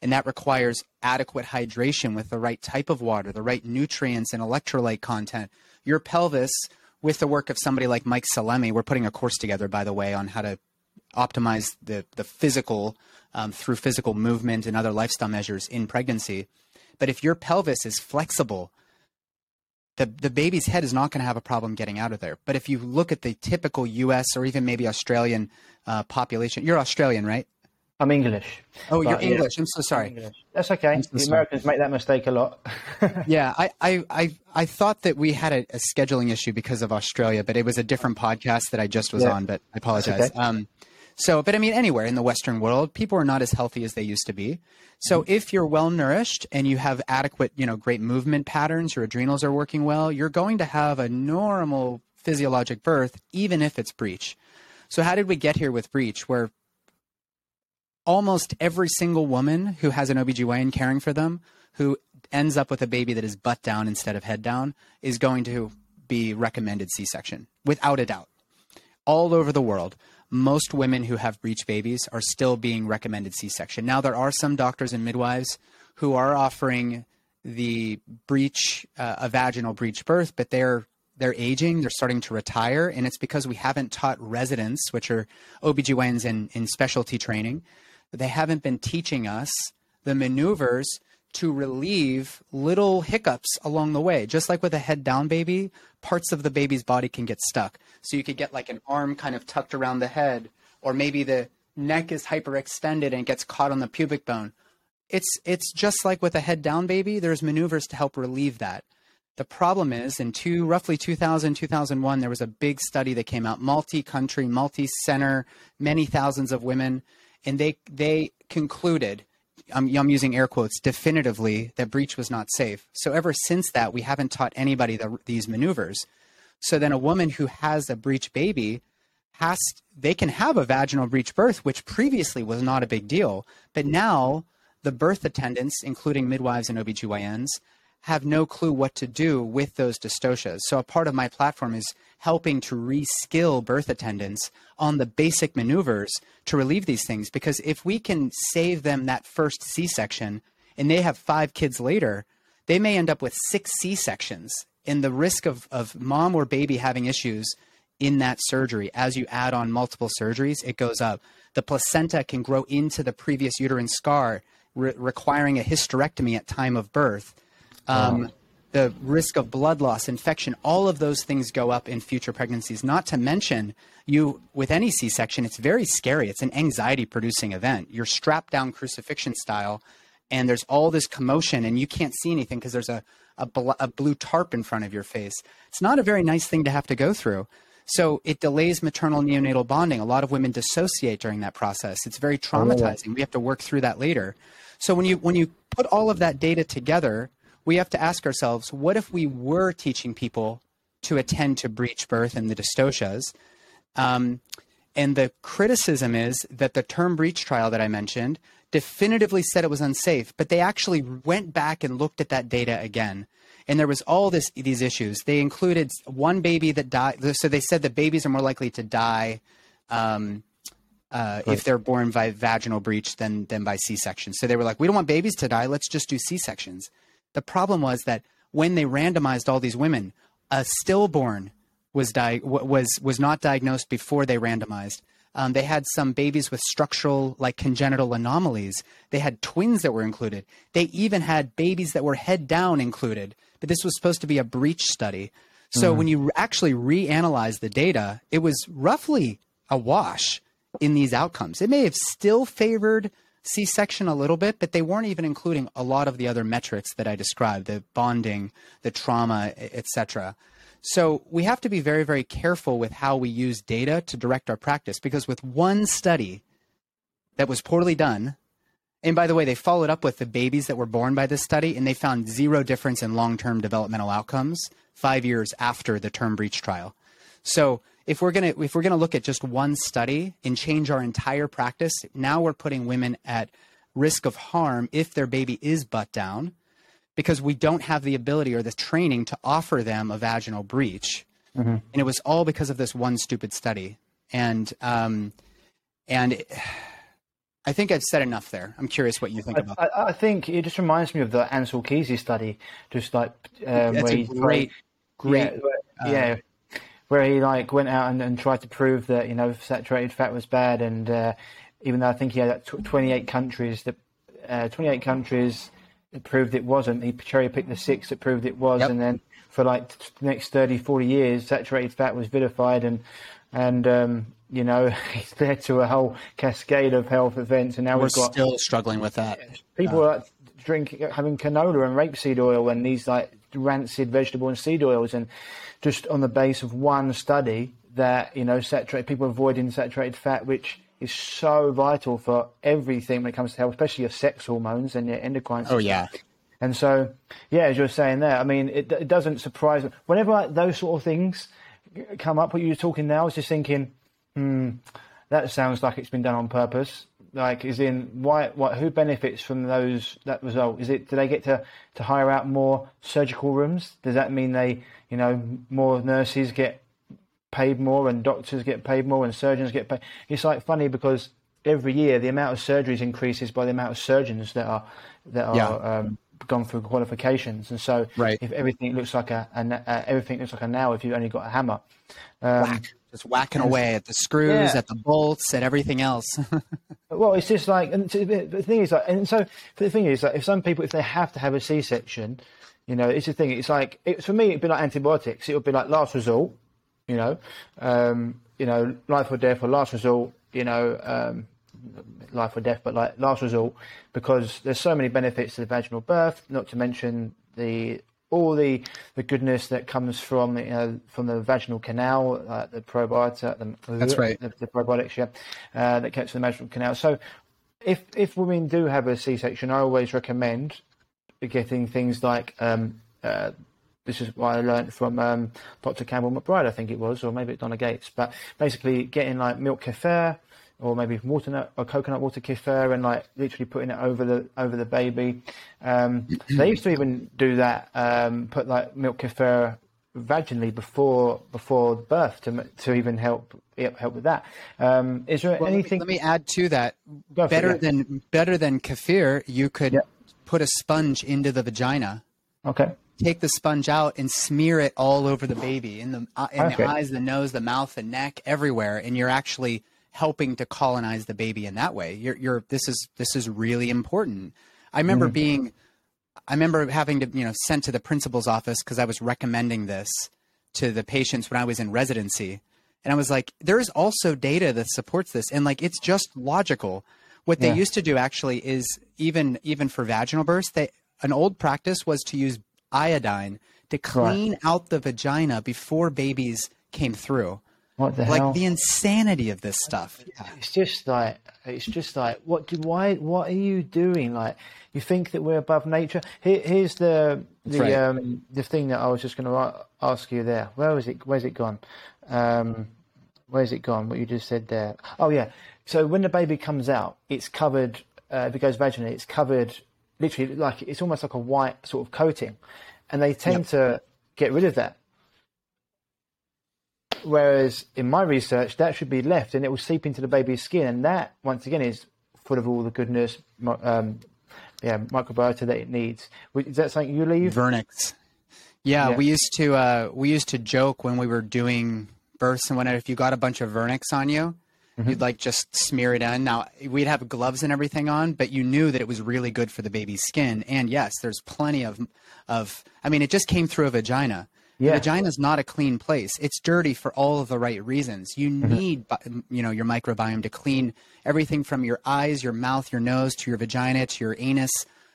and that requires adequate hydration with the right type of water, the right nutrients and electrolyte content. Your pelvis, with the work of somebody like Mike Salemi, we're putting a course together, by the way, on how to optimize the, the physical um, through physical movement and other lifestyle measures in pregnancy but if your pelvis is flexible, the, the baby's head is not going to have a problem getting out of there. But if you look at the typical US or even maybe Australian uh, population, you're Australian, right?
I'm English.
Oh, you're English. I'm so sorry.
That's okay. So the Americans make that mistake a lot. (laughs)
yeah, I, I, I, I, thought that we had a, a, scheduling issue because of Australia, but it was a different podcast that I just was yeah. on. But I apologize. Okay. Um, so, but I mean, anywhere in the Western world, people are not as healthy as they used to be. So, mm-hmm. if you're well nourished and you have adequate, you know, great movement patterns, your adrenals are working well, you're going to have a normal physiologic birth, even if it's breech. So, how did we get here with breech, where almost every single woman who has an OBGYN caring for them, who ends up with a baby that is butt down instead of head down, is going to be recommended C section, without a doubt, all over the world most women who have breech babies are still being recommended C-section. Now there are some doctors and midwives who are offering the breech, uh, a vaginal breech birth, but they're they're aging, they're starting to retire, and it's because we haven't taught residents, which are OBGYNs in, in specialty training, they haven't been teaching us the maneuvers to relieve little hiccups along the way. Just like with a head down baby, parts of the baby's body can get stuck. So you could get like an arm kind of tucked around the head, or maybe the neck is hyperextended and gets caught on the pubic bone. It's it's just like with a head down baby, there's maneuvers to help relieve that. The problem is in two roughly 2000 2001 there was a big study that came out multi-country, multi-center, many thousands of women and they they concluded I'm, I'm, using air quotes, definitively that breech was not safe. So ever since that, we haven't taught anybody the, these maneuvers. So then a woman who has a breech baby has, they can have a vaginal breech birth, which previously was not a big deal. But now the birth attendants, including midwives and OBGYNs, have no clue what to do with those dystocias. So a part of my platform is helping to reskill birth attendants on the basic maneuvers to relieve these things. Because if we can save them that first C section and they have five kids later, they may end up with six C sections. And the risk of, of mom or baby having issues in that surgery, as you add on multiple surgeries, it goes up. The placenta can grow into the previous uterine scar, re- requiring a hysterectomy at time of birth um, the risk of blood loss, infection, all of those things go up in future pregnancies. Not to mention, you with any C-section, it's very scary. It's an anxiety-producing event. You're strapped down crucifixion style, and there's all this commotion, and you can't see anything because there's a a, bl- a blue tarp in front of your face. It's not a very nice thing to have to go through. So it delays maternal neonatal bonding. A lot of women dissociate during that process. It's very traumatizing. We have to work through that later. So when you when you put all of that data together we have to ask ourselves what if we were teaching people to attend to breech birth and the dystocias? Um, and the criticism is that the term breech trial that I mentioned definitively said it was unsafe, but they actually went back and looked at that data again. And there was all this these issues. They included one baby that died. So they said that babies are more likely to die um, uh, right. if they're born by vaginal breech than than by C-section. So they were like, we don't want babies to die. Let's just do C-sections. The problem was that when they randomized all these women, a stillborn was di- was was not diagnosed before they randomized. Um, they had some babies with structural, like congenital anomalies. They had twins that were included. They even had babies that were head down included. But this was supposed to be a breech study. So mm-hmm. when you actually reanalyze the data, it was roughly a wash in these outcomes. It may have still favored C-section a little bit, but they weren't even including a lot of the other metrics that I described, the bonding, the trauma, etc. So we have to be very, very careful with how we use data to direct our practice because with one study that was poorly done, and by the way, they followed up with the babies that were born by this study and they found zero difference in long-term developmental outcomes five years after the term breech trial. So if we're gonna if we're gonna look at just one study and change our entire practice, now we're putting women at risk of harm if their baby is butt down, because we don't have the ability or the training to offer them a vaginal breech, mm-hmm. and it was all because of this one stupid study. And um, and. It, I think I've said enough there. I'm curious what you think about.
I, I, think it just reminds me of the Ancel Keys study, just like
um, that's a great, great,
yeah, uh, yeah, where he like went out and, and tried to prove that you know saturated fat was bad, and uh, even though I think he had 28 countries that uh, 28 countries that proved it wasn't, he cherry picked the six that proved it was, yep. and then for like the next 30, 40 years, saturated fat was vilified, and and um, you know (laughs) it's led to a whole cascade of health events, and now
we're
we've got
still struggling with that.
People uh, are like drinking, having canola and rapeseed oil, and these like rancid vegetable and seed oils, and just on the base of one study that you know saturated people avoiding saturated fat, which is so vital for everything when it comes to health, especially your sex hormones and your endocrine.
System. Oh yeah.
And so, yeah, as you're saying there, I mean, it, it doesn't surprise me. Whenever those sort of things come up, what you're talking now, I was just thinking, hmm, that sounds like it's been done on purpose. Like, is in why? What? Who benefits from those that result? Is it? Do they get to to hire out more surgical rooms? Does that mean they you know, more nurses get paid more and doctors get paid more and surgeons get paid. It's like funny because every year the amount of surgeries increases by the amount of surgeons that are that are yeah. um, gone through qualifications. And so,
right.
if everything looks like a, a, a, everything looks like a nail if you've only got a hammer, um.
Just whacking away at the screws, yeah. at the bolts, at everything else. (laughs)
well, it's just like, and the thing is, like, and so the thing is, like, if some people, if they have to have a C-section, you know, it's the thing. It's like it, for me, it'd be like antibiotics. It would be like last resort. You know, um, you know, life or death or last resort. You know, um, life or death, but like last resort, because there's so many benefits to the vaginal birth. Not to mention the all the the goodness that comes from you know from the vaginal canal, uh, the probiotic,
the, that's right,
the, the probiotics, yeah, uh, that gets to the vaginal canal. So, if if women do have a C-section, I always recommend getting things like um, uh, this is what I learned from um, Dr. Campbell McBride, I think it was, or maybe Donna Gates, but basically getting like milk kefir or maybe water or coconut water kefir and like literally putting it over the over the baby. Um, (clears throat) they used to even do that, um, put like milk kefir vaginally before before birth to to even help help with that. Um, is there
well,
anything?
Let me, let me, add to that. better it, yeah. than better than kefir, you could yeah. put a sponge into the vagina.
Okay
take the sponge out and smear it all over the baby in the uh, in okay. the eyes, the nose, the mouth, the neck, everywhere, and you're actually helping to colonize the baby in that way. You're, you're this is this is really important. I remember mm. being, I remember having to you know sent to the principal's office because I was recommending this to the patients when I was in residency, and I was like, there is also data that supports this, and like it's just logical. What they yeah. used to do actually is even even for vaginal births, they an old practice was to use iodine to clean right. out the vagina before babies came through.
What the
like
hell?
the insanity of this stuff.
It's just like it's just like what do why what are you doing? Like you think that we're above nature? Here, here's the the right. um, the thing that I was just going to ask you there. Where was it? Where's it gone? Um, where's it gone? What you just said there? Oh yeah. So when the baby comes out, it's covered. Uh, if it goes vaginally, it's covered literally like it's almost like a white sort of coating, and they tend yep. to get rid of that. Whereas in my research, that should be left, and it will seep into the baby's skin, and that once again is full of all the goodness, um, yeah, microbiota that it needs. Is that something you leave?
Vernix. Yeah, yeah. we used to uh, we used to joke when we were doing births and whatnot. If you got a bunch of vernix on you, Mm-hmm. You'd like just smear it in. Now we'd have gloves and everything on, but you knew that it was really good for the baby's skin. And yes, there's plenty of, of. I mean, it just came through a vagina. Yeah. The vagina is not a clean place. It's dirty for all of the right reasons. You mm-hmm. need, you know, your microbiome to clean everything from your eyes, your mouth, your nose to your vagina to your anus.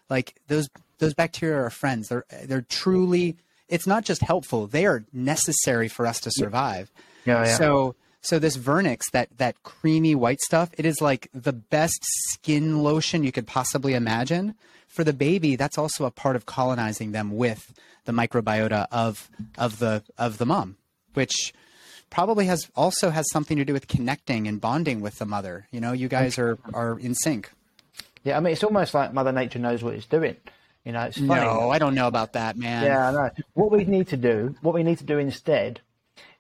Like those, those bacteria are friends. They're, they're truly. It's not just helpful; they are necessary for us to survive.
Yeah, yeah.
So so this Vernix, that that creamy white stuff, it is like the best skin lotion you could possibly imagine. For the baby, that's also a part of colonizing them with the microbiota of of the of the mom, which probably has also has something to do with connecting and bonding with the mother. You know, you guys are are in sync.
Yeah, I mean, it's almost like Mother Nature knows what it's doing. You know, it's funny.
No, I don't know about that, man.
Yeah, I know. What we need to do, what we need to do instead,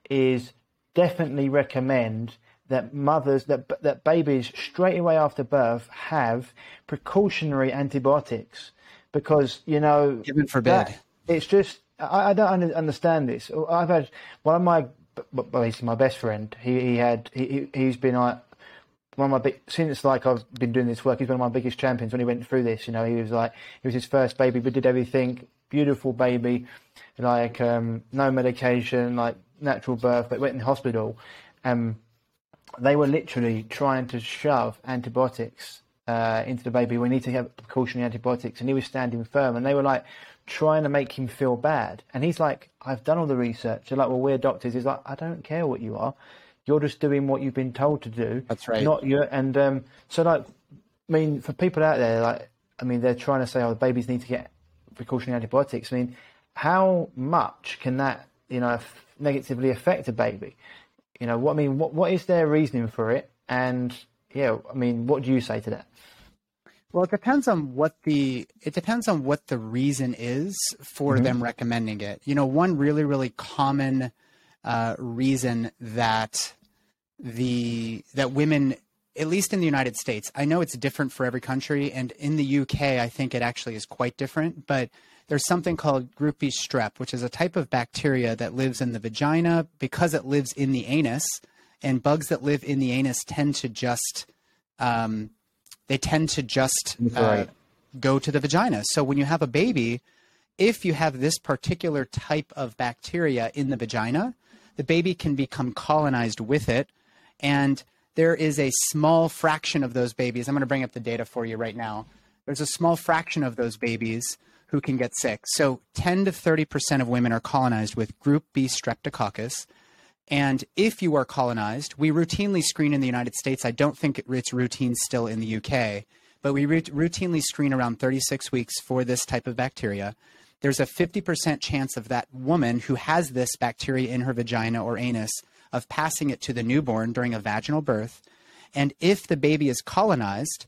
is definitely recommend that mothers that that babies straight away after birth have precautionary antibiotics. Because you know
heaven forbid.
it's just I, I, don't understand this. I've had one of my well he's my best friend. He, he had he, he's been like one of my big since like I've been doing this work he's one of my biggest champions when he went through this you know. He was like he was his first baby. But did everything. Beautiful baby. Like um, no medication like natural birth, but went in the hospital. Um, they were literally trying to shove antibiotics uh, into the baby. We need to have precautionary antibiotics, and he was standing firm. And they were like trying to make him feel bad. And he's like, "I've done all the research." They're like, "Well, we're doctors." He's like, "I don't care what you are. You're just doing what you've been told to do.
That's right.
Not you." And um, so, like, I mean, for people out there, like, I mean, they're trying to say, "Oh, the babies need to get precautionary antibiotics." I mean, how much can that, you know, negatively affect a baby? You know, what I mean, what what is their reasoning for it? And yeah, I mean, what do you say to that?
Well, it depends on what the it depends on what the reason is for mm-hmm. them recommending it. You know, one really really common uh, reason that the that women at least in the United States, I know it's different for every country, and in the UK, I think it actually is quite different. But there's something called group B strep, which is a type of bacteria that lives in the vagina because it lives in the anus, and bugs that live in the anus tend to just um, they tend to just uh, go to the vagina. So when you have a baby, if you have this particular type of bacteria in the vagina, the baby can become colonized with it, and there is a small fraction of those babies. I'm going to bring up the data for you right now. There's a small fraction of those babies who can get sick. So 10 to 30% of women are colonized with group B streptococcus. And if you are colonized, we routinely screen in the United States. I don't think it's routine still in the UK, but we routinely screen around 36 weeks for this type of bacteria. There's a 50% chance of that woman who has this bacteria in her vagina or anus of passing it to the newborn during a vaginal birth. And if the baby is colonized,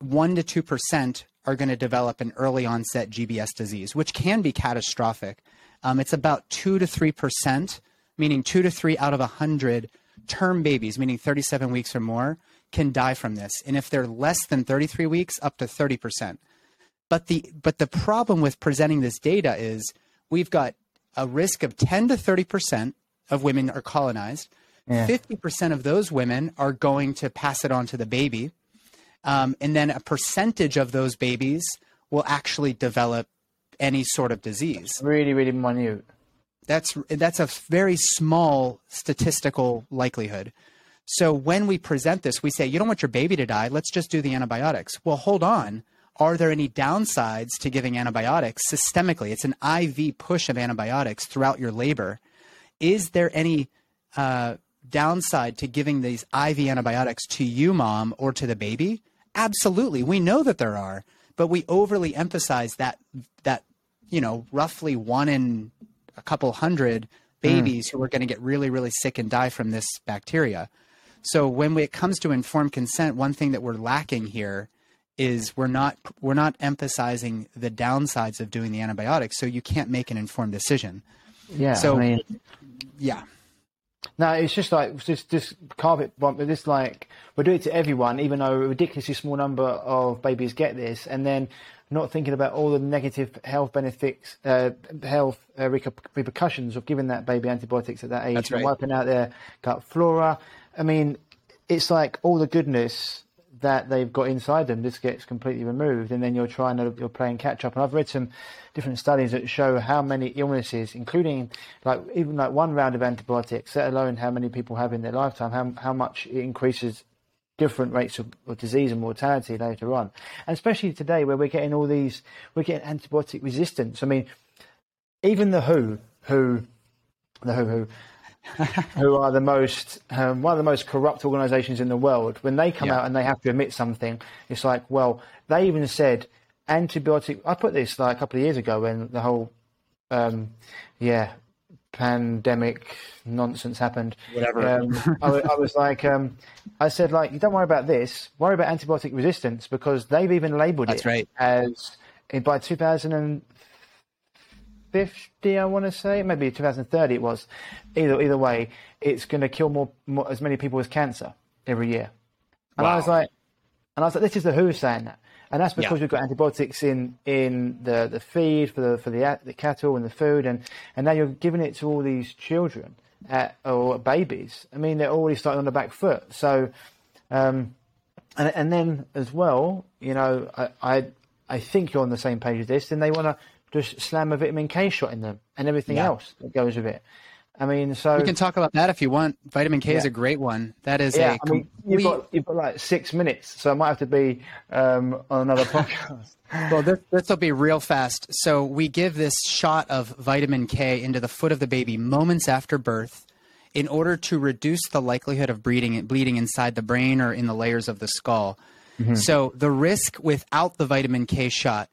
1 to 2% are going to develop an early onset GBS disease, which can be catastrophic. Um, it's about 2 to 3%, meaning 2 to 3 out of 100 term babies, meaning 37 weeks or more, can die from this. And if they're less than 33 weeks, up to 30%. But the but the problem with presenting this data is we've got a risk of 10 to 30% of women are colonized. Yeah. 50% of those women are going to pass it on to the baby. Um, and then a percentage of those babies will actually develop any sort of disease.
Really, really minute.
That's that's a very small statistical likelihood. So when we present this, we say, you don't want your baby to die. Let's just do the antibiotics. Well, hold on. Are there any downsides to giving antibiotics systemically? It's an IV push of antibiotics throughout your labor. Is there any uh, downside to giving these IV antibiotics to you, mom, or to the baby? Absolutely. We know that there are, but we overly emphasize that that you know roughly one in a couple hundred babies mm. who are going to get really really sick and die from this bacteria. So when it comes to informed consent, one thing that we're lacking here is we're not we're not emphasizing the downsides of doing the antibiotics, so you can't make an informed decision.
Yeah. So I mean,
yeah.
No, it's just like just just carpet bomb. This like we do it to everyone, even though a ridiculously small number of babies get this, and then not thinking about all the negative health benefits, uh, health uh, repercussions of giving that baby antibiotics at that age,
right.
and wiping out their gut flora. I mean, it's like all the goodness that they've got inside them this gets completely removed, and then you're trying to you're playing catch up. And I've read some different studies that show how many illnesses, including like even like one round of antibiotics, let alone how many people have in their lifetime, how how much it increases different rates of, of, disease and mortality later on. And especially today where we're getting all these, we're getting antibiotic resistance. I mean, even the WHO, who, the WHO, who, (laughs) who are the most um, one of the most corrupt organisations in the world, when they come yeah. out and they have to admit something, it's like, well, they even said antibiotic. I put this like a couple of years ago when the whole, um, yeah, pandemic nonsense happened.
Whatever.
Um, I, I, was like, um, I said, like, you don't worry about this. Worry about antibiotic resistance because they've even labelled
it
right. as by 2000 50, I want to say, maybe 2030 it was. Either either way, it's going to kill more, more, as many people as cancer every year. And wow. I was like, and I was like, this is the WHO saying that, and that's because yeah. we've got antibiotics in in the, the feed for the for the the cattle and the food, and and now you're giving it to all these children at, or babies. I mean, they're already starting on the back foot. So, um, and and then as well, you know, I I, I think you're on the same page as this, and they want to just slam a vitamin K shot in them and everything yeah. else that goes with it. I mean, so
we can talk about that if you want. Vitamin K yeah. is a great one. That is yeah, a I mean,
complete... you've got you've got like six minutes, so I might have to be um, on another podcast. (laughs)
well, this this will be real fast. So we give this shot of vitamin K into the foot of the baby moments after birth, in order to reduce the likelihood of bleeding bleeding inside the brain or in the layers of the skull. Mm-hmm. So the risk without the vitamin K shot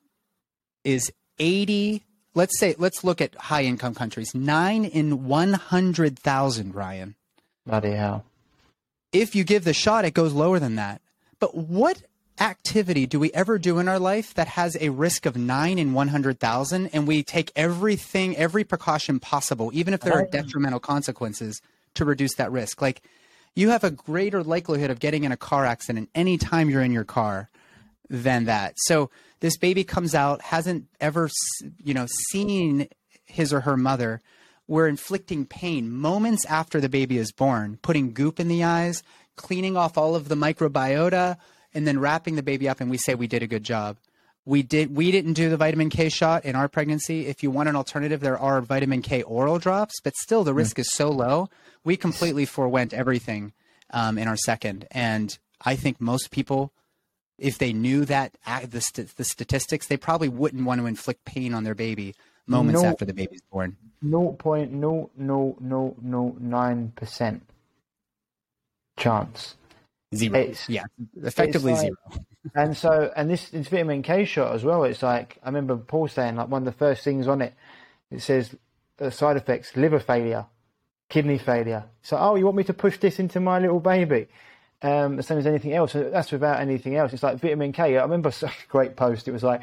is 80 let's say let's look at high income countries. 9 in 100,000 Ryan.
Bloody hell.
If you give the shot it goes lower than that. But what activity do we ever do in our life that has a risk of 9 in 100,000 and we take everything every precaution possible even if there are oh. detrimental consequences to reduce that risk? Like you have a greater likelihood of getting in a car accident anytime you're in your car than that. So this baby comes out, hasn't ever, you know, seen his or her mother. We're inflicting pain moments after the baby is born, putting goop in the eyes, cleaning off all of the microbiota, and then wrapping the baby up, and we say we did a good job. We did. We didn't do the vitamin K shot in our pregnancy. If you want an alternative, there are vitamin K oral drops, but still the risk mm. is so low. We completely forewent everything um, in our second, and I think most people if they knew that the, st- the statistics, they probably wouldn't want to inflict pain on their baby moments no, after the baby's born.
No point, no, no, no, no, nine percent chance.
Zero. It's, yeah, effectively like, zero.
and so, and this, this vitamin K shot as well. It's like I remember Paul saying, like one of the first things on it, it says uh, side effects: liver failure, kidney failure. So, oh, you want me to push this into my little baby? Um, the same as anything else. That's without anything else. It's like vitamin K. I remember (laughs) such a great post. It was like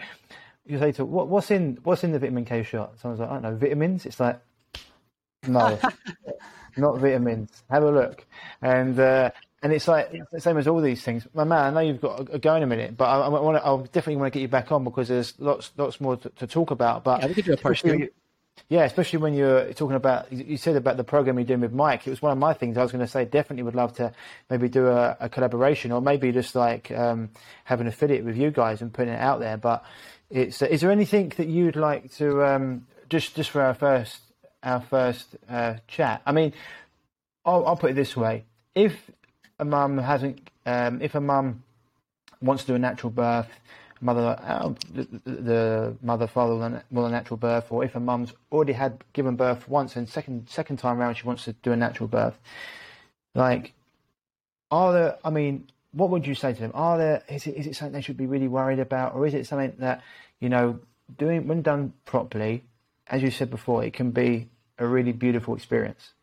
you say to what, what's in what's in the vitamin K shot? Someone's like, I don't know, vitamins. It's like no, (laughs) not vitamins. Have a look, and uh, and it's like it's the same as all these things. My man, I know you've got to go in a minute, but I, I want to, I'll definitely want to get you back on because there's lots lots more to, to talk about. But
yeah, we could do a part two.
Yeah, especially when you're talking about, you said about the program you're doing with Mike. It was one of my things. I was going to say, definitely would love to maybe do a, a collaboration or maybe just like um, have an affiliate with you guys and putting it out there. But it's, is there anything that you'd like to um, just just for our first our first uh, chat? I mean, I'll, I'll, put it this way: if a mum hasn't, um, if a mum wants to do a natural birth mother, uh, the, the, mother, father will a natural birth, or if a mum's already had given birth once and second second time around she wants to do a natural birth, like, are there? I mean, what would you say to them? Are there? Is it is it something they should be really worried about, or is it something that you know, doing when done properly, as you said before, it can be a really beautiful experience.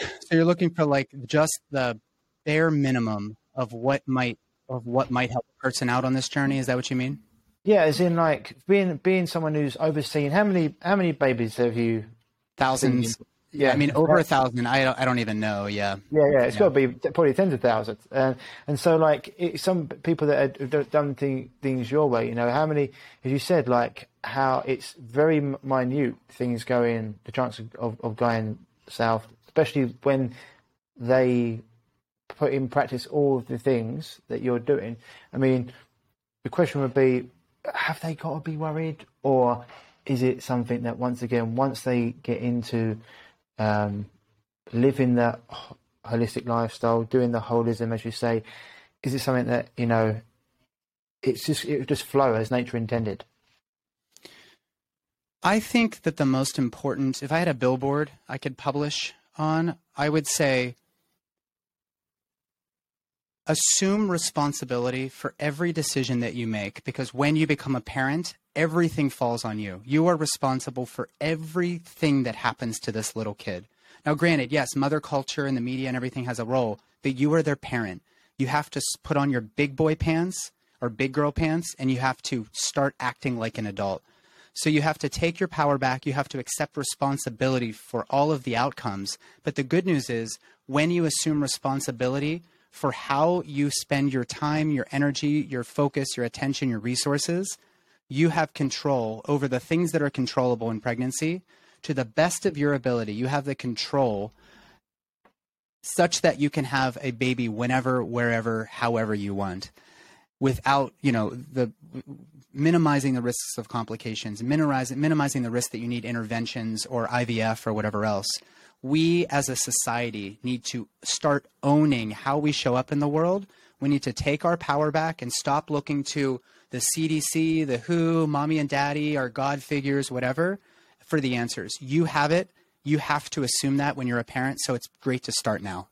So you're looking for like just the bare minimum of what might of what might help a person out on this journey. Is that what you mean?
Yeah, as in like being being someone who's overseen how many how many babies have you?
Thousands. Yeah, I mean over a thousand. I don't. I don't even know. Yeah.
Yeah, yeah. It's yeah. got to be probably tens of thousands. Uh, and so, like, it, some people that have done thing, things your way, you know, how many? As you said, like how it's very minute things going. The chance of, of, of going south, especially when they put in practice all of the things that you're doing. I mean, the question would be, have they got to be worried, or is it something that once again, once they get into um, living that holistic lifestyle, doing the holism, as you say, is it something that you know? It's just it just flow as nature intended.
I think that the most important, if I had a billboard I could publish on, I would say assume responsibility for every decision that you make because when you become a parent, everything falls on you. You are responsible for everything that happens to this little kid. Now, granted, yes, mother culture and the media and everything has a role, but you are their parent. You have to put on your big boy pants or big girl pants and you have to start acting like an adult. So you have to take your power back. You have to accept responsibility for all of the outcomes. But the good news is when you assume responsibility, for how you spend your time, your energy, your focus, your attention, your resources, you have control over the things that are controllable in pregnancy to the best of your ability. You have the control such that you can have a baby whenever, wherever, however you want without, you know, the minimizing the risks of complications, minimizing, minimizing the risk that you need interventions or IVF or whatever else we as a society need to start owning how we show up in the world. We need to take our power back and stop looking to the CDC, the WHO, mommy and daddy, our God figures, whatever, for the answers. You have it. You have to assume that when you're a parent. So it's great to start now.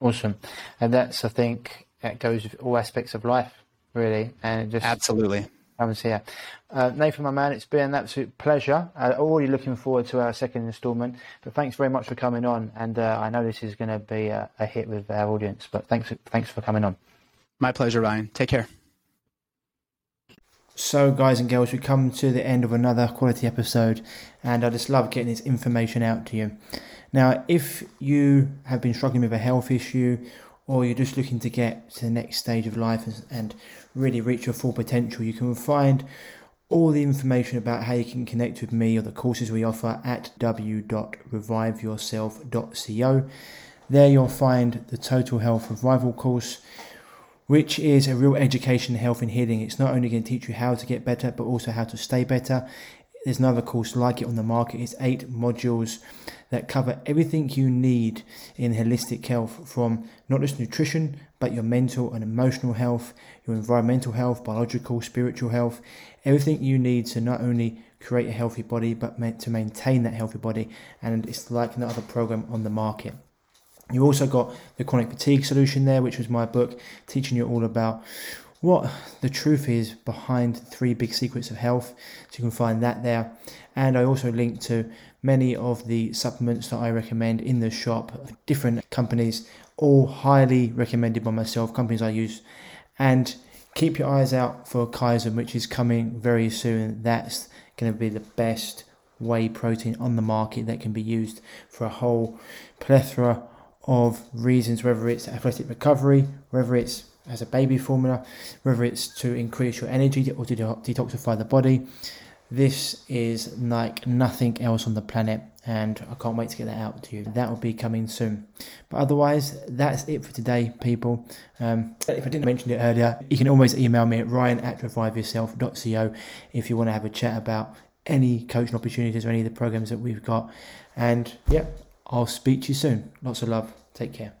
Awesome. And that's, I think, that goes with all aspects of life, really. And just
absolutely
haven't here. Uh, Nathan, my man, it's been an absolute pleasure. Uh, already looking forward to our second instalment. But thanks very much for coming on. And uh, I know this is going to be a, a, hit with our audience. But thanks, thanks for coming on.
My pleasure, Ryan. Take care.
So, guys and girls, we come to the end of another quality episode, and I just love getting this information out to you. Now, if you have been struggling with a health issue or you're just looking to get to the next stage of life and really reach your full potential, you can find all the information about how you can connect with me or the courses we offer at w.reviveyourself.co. There you'll find the Total Health Revival course, which is a real education health and healing. It's not only going to teach you how to get better, but also how to stay better. There's another course like it on the market. It's eight modules that cover everything you need in holistic health from not just nutrition, but your mental and emotional health, your environmental health, biological, spiritual health, everything you need to not only create a healthy body, but to maintain that healthy body. And it's like no other program on the market. You also got the chronic fatigue solution there, which was my book teaching you all about
what the truth is behind three big secrets of health. So you can find that there. And I also link to many of the supplements that I recommend in the shop, different companies, all highly recommended by myself, companies I use. And keep your eyes out for Kaizen, which is coming very soon. That's going to be the best whey protein on the market that can be used for a whole plethora of reasons, whether it's athletic recovery, whether it's as a baby formula, whether it's to increase your energy or to detoxify the body. This is like nothing else on the planet, and I can't wait to get that out to you. That will be coming soon. But otherwise, that's it for today, people. Um, if I didn't mention it earlier, you can always email me at ryan at reviveyourself.co if you want to have a chat about any coaching opportunities or any of the programs that we've got. And yeah, I'll speak to you soon. Lots of love. Take care.